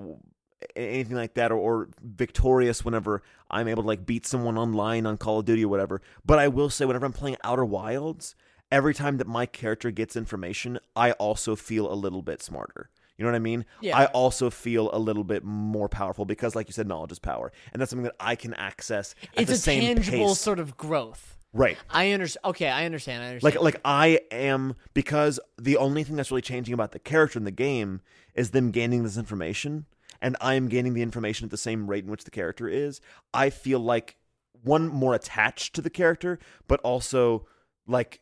anything like that or, or victorious whenever I'm able to like beat someone online on Call of Duty or whatever. But I will say whenever I'm playing Outer Wilds, every time that my character gets information, I also feel a little bit smarter. You know what I mean? Yeah. I also feel a little bit more powerful because, like you said, knowledge is power, and that's something that I can access at it's a tangible pace. sort of growth. right. I understand. Okay, I understand. I understand. Like like I am because the only thing that's really changing about the character in the game is them gaining this information, and I am gaining the information at the same rate in which the character is. I feel like one more attached to the character, but also like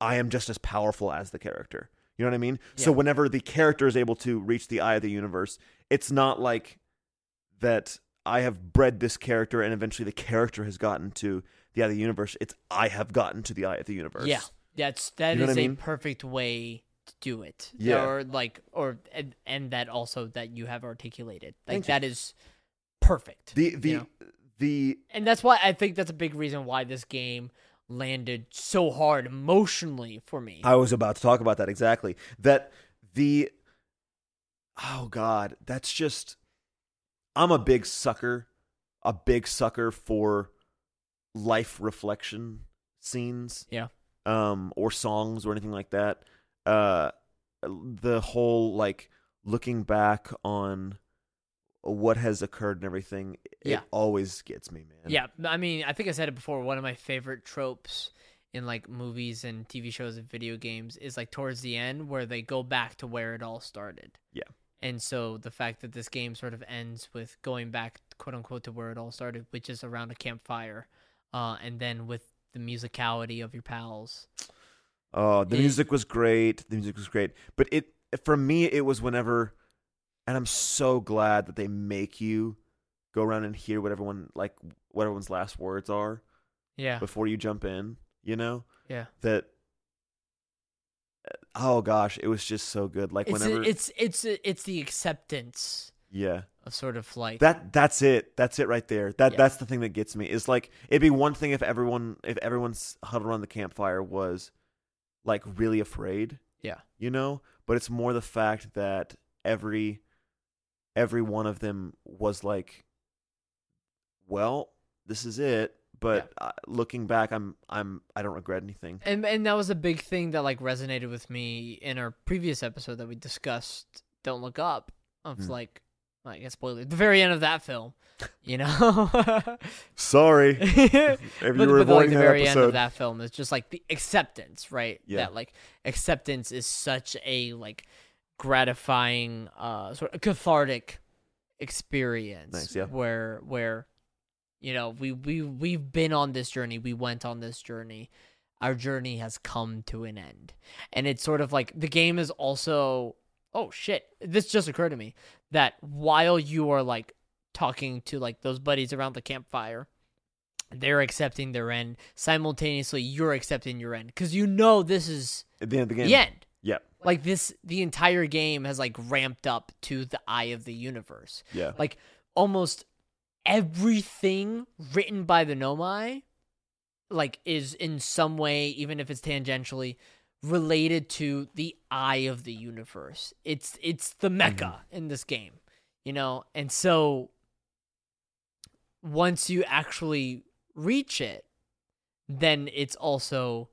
I am just as powerful as the character. You know what I mean? So whenever the character is able to reach the eye of the universe, it's not like that I have bred this character and eventually the character has gotten to the eye of the universe. It's I have gotten to the eye of the universe. Yeah, that's that You know is I a mean? perfect way to do it. Yeah. or like or and, and that also that you have articulated like Thank you. that is perfect. The the you know? the and that's why I think that's a big reason why this game landed so hard emotionally for me. I was about to talk about that exactly. That the oh god, that's just I'm a big sucker, a big sucker for life reflection scenes. Yeah. Um or songs or anything like that. Uh the whole like looking back on what has occurred and everything Yeah. it always gets me, man. Yeah, I mean, I think I said it before. One of my favorite tropes in like movies and TV shows and video games is like towards the end where they go back to where it all started. Yeah. And so the fact that this game sort of ends with going back, quote unquote, to where it all started, which is around a campfire, uh, and then with the musicality of your pals. Oh, the It- music was great. The music was great. But it for me it was whenever and I'm so glad that they make you go around and hear what everyone like what everyone's last words are Yeah. before you jump in, you know? Yeah. That uh, Oh gosh, it was just so good. Like It's whenever it's it's it's the acceptance Yeah. of sort of like That that's it. That's it right there. That Yeah. that's the thing that gets me. Is like it'd be one thing if everyone if everyone's huddled around the campfire was like really afraid. Yeah. You know? But it's more the fact that every every one of them was like well, this is it, but uh, looking back I'm I'm I don't regret anything. and and that was a big thing that like resonated with me in our previous episode that we discussed don't look up of Hmm. like I guess spoiler the very end of that film you know Sorry. but, If you but, were like avoiding the that very end of that film is just like the acceptance right Yeah. that like acceptance is such a like gratifying uh sort of cathartic experience Nice, yeah. where where you know we we we've been on this journey we went on this journey our journey has come to an end and it's sort of like the game is also oh shit this just occurred to me that while you are like talking to like those buddies around the campfire they're accepting their end simultaneously you're accepting your end because you know this is At the end of the game. the end Yeah. like this the entire game has like ramped up to the eye of the universe Yeah. like almost everything written by the nomai like is in some way even if it's tangentially related to the eye of the universe it's it's the mm-hmm. mecca in this game you know and so once you actually reach it then it's also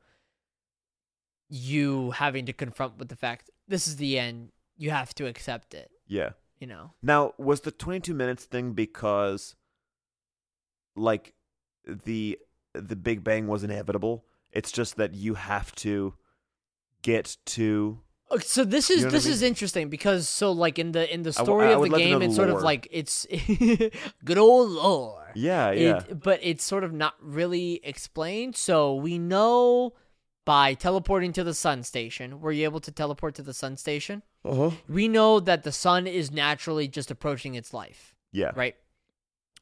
you having to confront with the fact this is the end you have to accept it Yeah. you know Now, was the 22 minutes thing because like the the Big Bang was inevitable? It's just that you have to get to uh, so this is You know what I this mean? is interesting because so like in the in the story I of the love to know game it's sort of like it's good old lore Yeah, yeah. It, but it's sort of not really explained. So we know by teleporting to the sun station, were you able to teleport to the sun station? uh-huh. We know that the sun is naturally just approaching its life, Yeah. right?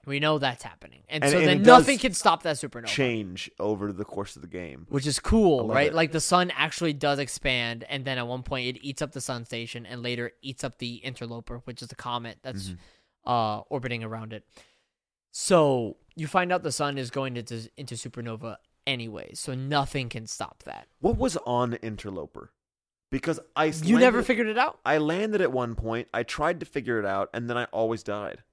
We know that's happening, and, And- so and then nothing can stop that supernova. Change over the course of the game. which is cool, right? it. Like the sun actually does expand, and then at one point it eats up the sun station, and later eats up the interloper, which is the comet that's Mhm. uh, orbiting around it. So you find out the sun is going into into supernova anyway, so nothing can stop that. What was on Interloper? Because I You never figured it out. I landed at one point. I tried to figure it out, and then I always died.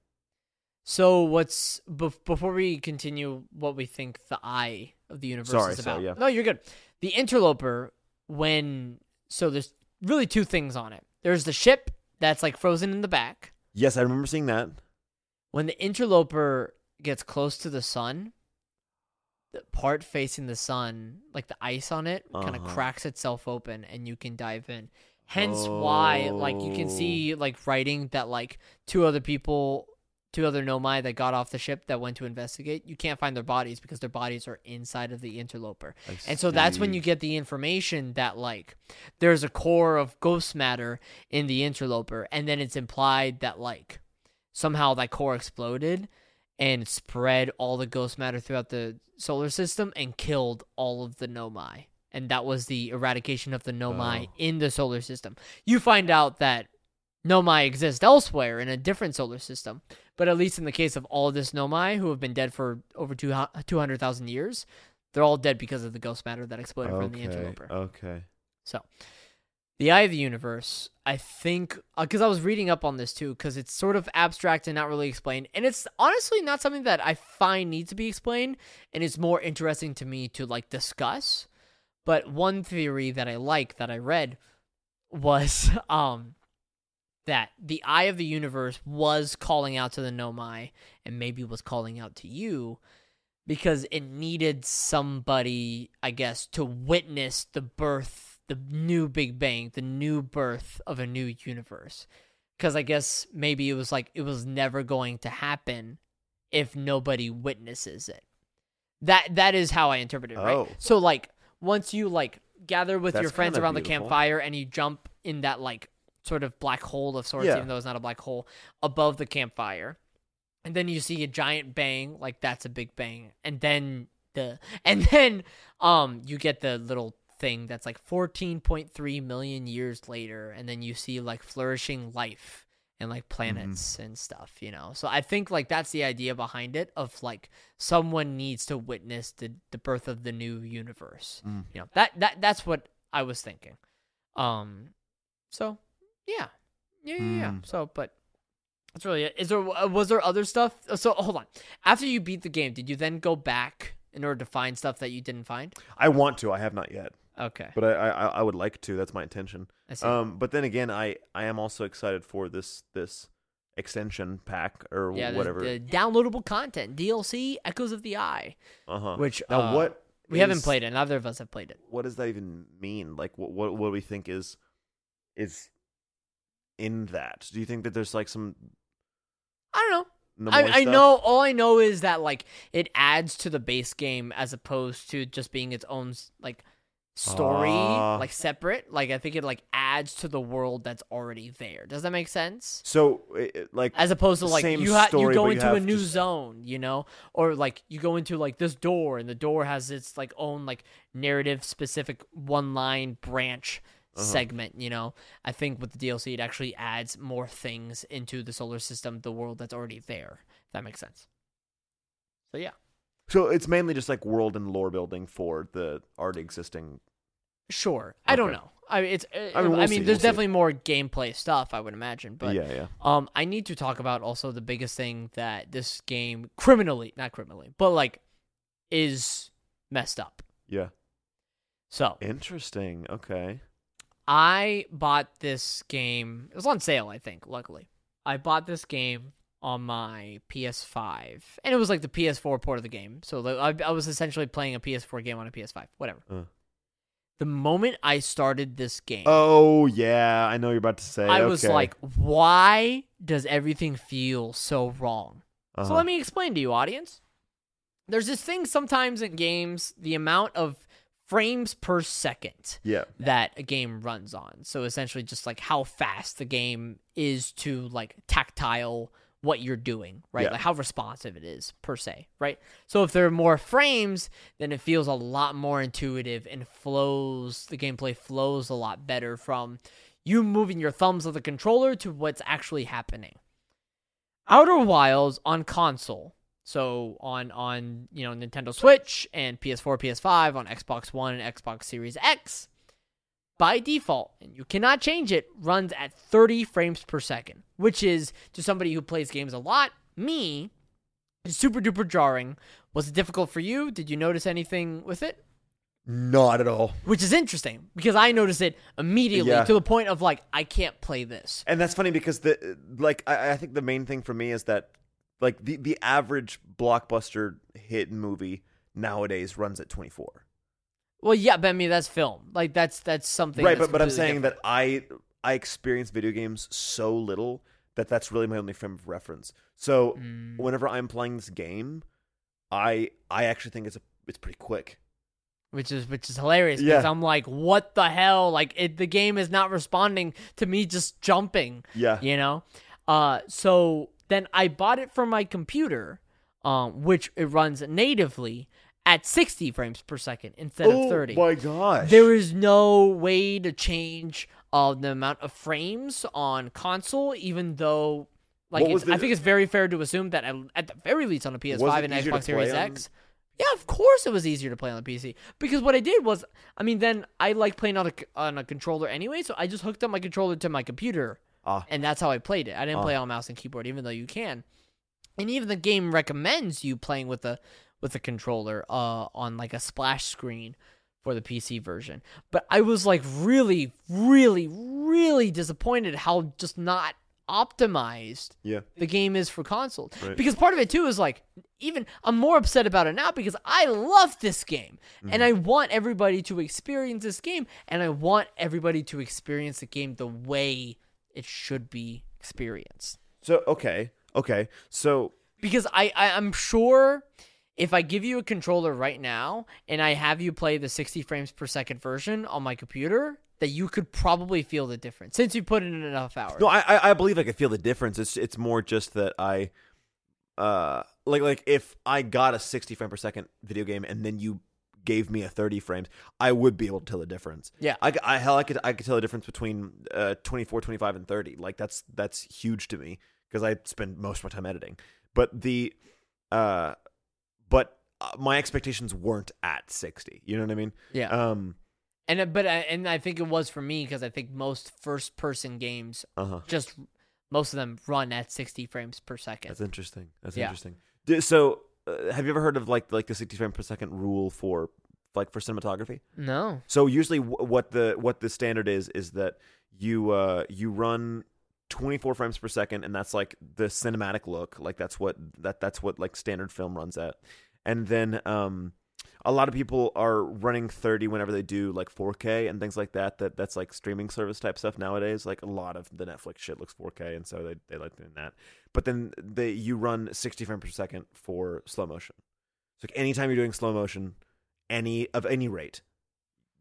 So what's bef- before we continue? What we think the eye of the universe Sorry, is about? yeah. No, you're good. The interloper when so there's really two things on it. There's the ship that's like frozen in the back. Yes, I remember seeing that. When the interloper gets close to the sun, the part facing the sun, like the ice on it, kind of Uh-huh. cracks itself open and you can dive in. Hence why like you can Oh. see like writing that like two other people two other nomai that got off the ship that went to investigate, you can't find their bodies because their bodies are inside of the interloper. I And so that's when see. you get the information that like there's a core of ghost matter in the interloper, and then it's implied that like somehow that core exploded and spread all the ghost matter throughout the solar system and killed all of the nomai. And that was the eradication of the nomai Oh. in the solar system. You find out that nomai exist elsewhere in a different solar system, but at least in the case of all of this nomai who have been dead for over two 200,000 years, they're all dead because of the ghost matter that exploded from the interloper. Okay. So, the Eye of the Universe, I think, because I was reading up on this too, because it's sort of abstract and not really explained, and it's honestly not something that I find needs to be explained, and it's more interesting to me to like discuss. But one theory that I like that I read was um that the Eye of the Universe was calling out to the Nomai, and maybe was calling out to you because it needed somebody, I guess, to witness the birth, the new Big Bang, the new birth of a new universe. Because I guess maybe it was like it was never going to happen if nobody witnesses it. That that is how I interpret it, right? Oh. So like once you like gather with your friends around the campfire and you jump in that like sort of black hole of sorts, Yeah. even though it's not a black hole, above the campfire and then you see a giant bang like that's a big bang and then the and then um you get the little thing that's like 14.3 million years later and then you see like flourishing life and like planets and stuff you know so i think like that's the idea behind it of like someone needs to witness the the birth of the new universe Mm. you know that that that's what i was thinking um so yeah yeah yeah, yeah. Mm. so but that's really it. Is there uh, was there other stuff? Uh, So hold on. After you beat the game, did you then go back in order to find stuff that you didn't find? I want to. I have not yet, Okay, but I I, I would like to. That's my intention. I see. Um, but then again, I I am also excited for this this extension pack or yeah, the- whatever. The, downloadable content DLC Echoes of the Eye, uh huh. which Now uh, what? we haven't is- played it. Neither of us have played it. What does that even mean? Like, what what what do we think is is in that? Do you think that there's like some? I don't know. I, I stuff? know all I know is that like it adds to the base game as opposed to just being its own like story Ah. like separate like i think it like adds to the world that's already there. Does that make sense? So, like, as opposed to like you ha- story, you go but you into a new zone you know? Or like you go into like this door and the door has its like own like narrative specific one line branch Uh-huh. segment you know? I think with the dlc it actually adds more things into the solar system the world that's already there if that makes sense. So yeah so it's mainly just like world and lore building for the already existing. sure i don't Okay. know i it's uh, I mean, we'll i see, mean we'll there's see. definitely more gameplay stuff i would imagine but yeah, yeah. Um, I need to talk about also the biggest thing that this game criminally, not criminally, but like is messed up. Yeah. So Interesting. Okay. I bought this game. It was on sale, I think. Luckily, I bought this game on my PS5, and it was like the PS4 port of the game. So like, I, I was essentially playing a PS4 game on a PS5. Whatever. Uh. The moment I started this game, Oh yeah, I know you're about to say. I was like, "Why does everything feel so wrong?" So Uh-huh. let me explain to you, audience. There's this thing sometimes in games, the amount of frames per second Yeah. that a game runs on. So essentially just like how fast the game is to like tactile what you're doing, right? Yeah. Like how responsive it is per se, right? So if there are more frames, then it feels a lot more intuitive and flows the gameplay flows a lot better from you moving your thumbs of the controller to what's actually happening. Outer Wilds on console. So on on you know Nintendo Switch and PS4, PS5 on Xbox One and Xbox Series X by default, and you cannot change it, runs at 30 frames per second, which is to somebody who plays games a lot, me, super duper jarring. Was it difficult for you? Did you notice anything with it? Not at all. which is interesting because I noticed it immediately Yeah. to the point of like I can't play this. And that's funny because the like I, I think the main thing for me is that like the the average blockbuster hit movie nowadays runs at 24. Well, yeah, but I mean that's film. Like that's that's something. right, that's but but I'm saying different. that I I experience video games so little that that's really my only frame of reference. So Mm. whenever I'm playing this game, I I actually think it's a it's pretty quick. which is which is hilarious because Yeah. I'm like, what the hell? Like it, the game is not responding to me just jumping. Yeah. you know. Uh, so then I bought it for my computer, um, which it runs natively at 60 frames per second instead of 30. Oh my gosh. There is no way to change uh, the amount of frames on console, even though, like, I think it's very fair to assume that at, at the very least on a PS5 and Xbox Series on- X. Yeah, of course it was easier to play on the PC because what I did was, I mean, then I like playing on a on a controller anyway, so I just hooked up my controller to my computer, Ah. and that's how I played it. I didn't Ah. play on mouse and keyboard, even though you can, and even the game recommends you playing with a with a controller uh on like a splash screen for the PC version. But I was like really, really, really disappointed how just not optimized Yeah. the game is for console. Right. Because part of it too is like even I'm more upset about it now because I love this game and Mm-hmm. I want everybody to experience this game and I want everybody to experience the game the way it should be experienced. So okay. Okay. So Because I, I I'm sure if I give you a controller right now and I have you play the 60 frames per second version on my computer, that you could probably feel the difference since you put in enough hours. No, I, I believe I could feel the difference. It's it's more just that I, uh, like like if I got a sixty frame per second video game and then you gave me a thirty frames, I would be able to tell the difference. Yeah. I, I hell I could I could tell the difference between uh 24, 25, and thirty. Like that's that's huge to me because I spend most of my time editing. But the, uh, but uh, my expectations weren't at sixty. You know what I mean? yeah. Um. And uh, but I- and I think it was for me because I think most first person games Uh huh. just most of them run at 60 frames per second. That's interesting. That's Yeah. interesting. So, uh, have you ever heard of like like the sixty frame per second rule for like for cinematography? no. So usually, w- what the what the standard is is that you uh you run 24 frames per second, and that's like the cinematic look. Like that's what that that's what like standard film runs at, and then um. A lot of people are running 30 whenever they do like 4K and things like that. That that's like streaming service type stuff nowadays. Like a lot of the Netflix shit looks 4K, and so they they like doing that. But then they you run 60 frames per second for slow motion. So like anytime you're doing slow motion, any of any rate,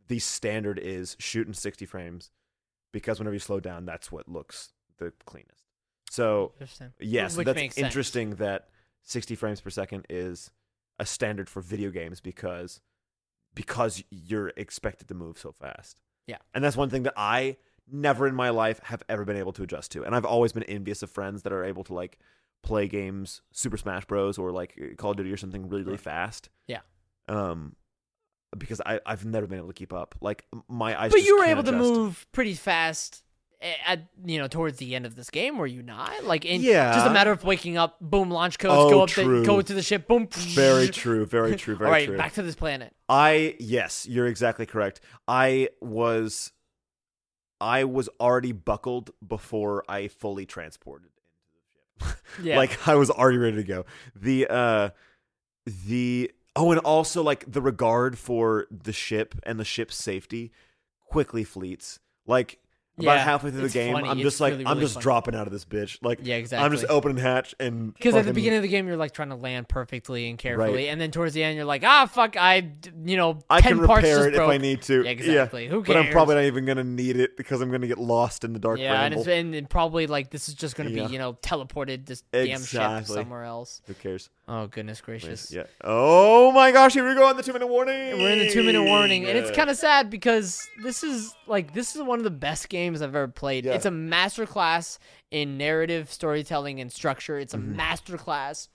the standard is shooting 60 frames because whenever you slow down, that's what looks the cleanest. So Interesting. yes, Which that's makes sense. interesting that 60 frames per second is a standard for video games because because you're expected to move so fast. Yeah. And that's one thing that I never in my life have ever been able to adjust to. And I've always been envious of friends that are able to like play games, Super Smash Bros or like Call of Duty or something really really fast. Yeah. Um because I I've never been able to keep up. Like my eyes But you were able to move pretty fast at you know towards the end of this game, were you not? Like in Yeah. just a matter of waking up, boom, launch codes, Oh, go up, true. the, go to the ship, boom. Very true, very true, very true. All right, true. back to this planet. I yes, you're exactly correct. I was I was already buckled before I fully transported into the ship. Yeah. like I was already ready to go. The uh the oh and also like the regard for the ship and the ship's safety quickly fleets. Like about Yeah, halfway through the game, funny. I'm It's just like really, I'm just funny. dropping out of this bitch. Like Yeah, exactly. I'm just opening hatch and Because at the beginning of the game, you're like trying to land perfectly and carefully, Right. and then towards the end, you're like, ah, fuck, I, you know, I can parts repair it broke. if I need to. Yeah, exactly. Who cares? But I'm probably not even gonna need it because I'm gonna get lost in the dark yeah, and, and probably like this is just gonna Yeah. be, you know, teleported this damn ship somewhere else. Who cares? Oh goodness gracious. Yeah. Oh my gosh, here we go on the two minute warning. We're in the two minute warning, and it's kind of sad because this is like this is one of the best games I've ever played. Yeah. It's a masterclass in narrative storytelling and structure. It's a Mm-hmm. masterclass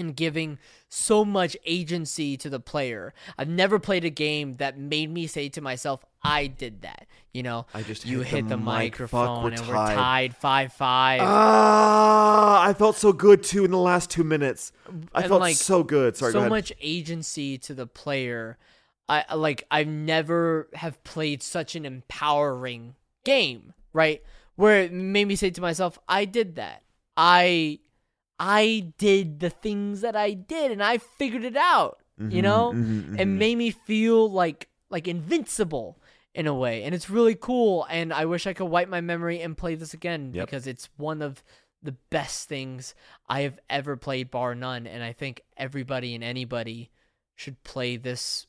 in giving so much agency to the player. I've never played a game that made me say to myself, "I did that." You know, I just you hit hit the the, mic. microphone Fuck, we're and we're tied. tied five five. Ah, I felt so good too in the last two minutes. I And, felt like, so good. Sorry, go so ahead. much agency to the player I like I've never have played such an empowering game, right? Where it made me say to myself, I did that. I I did the things that I did and I figured it out, you Mhm, know? mhm, It mhm. made me feel like like invincible in a way. And it's really cool and I wish I could wipe my memory and play this again Yep. because it's one of the best things I have ever played bar none and I think everybody and anybody should play this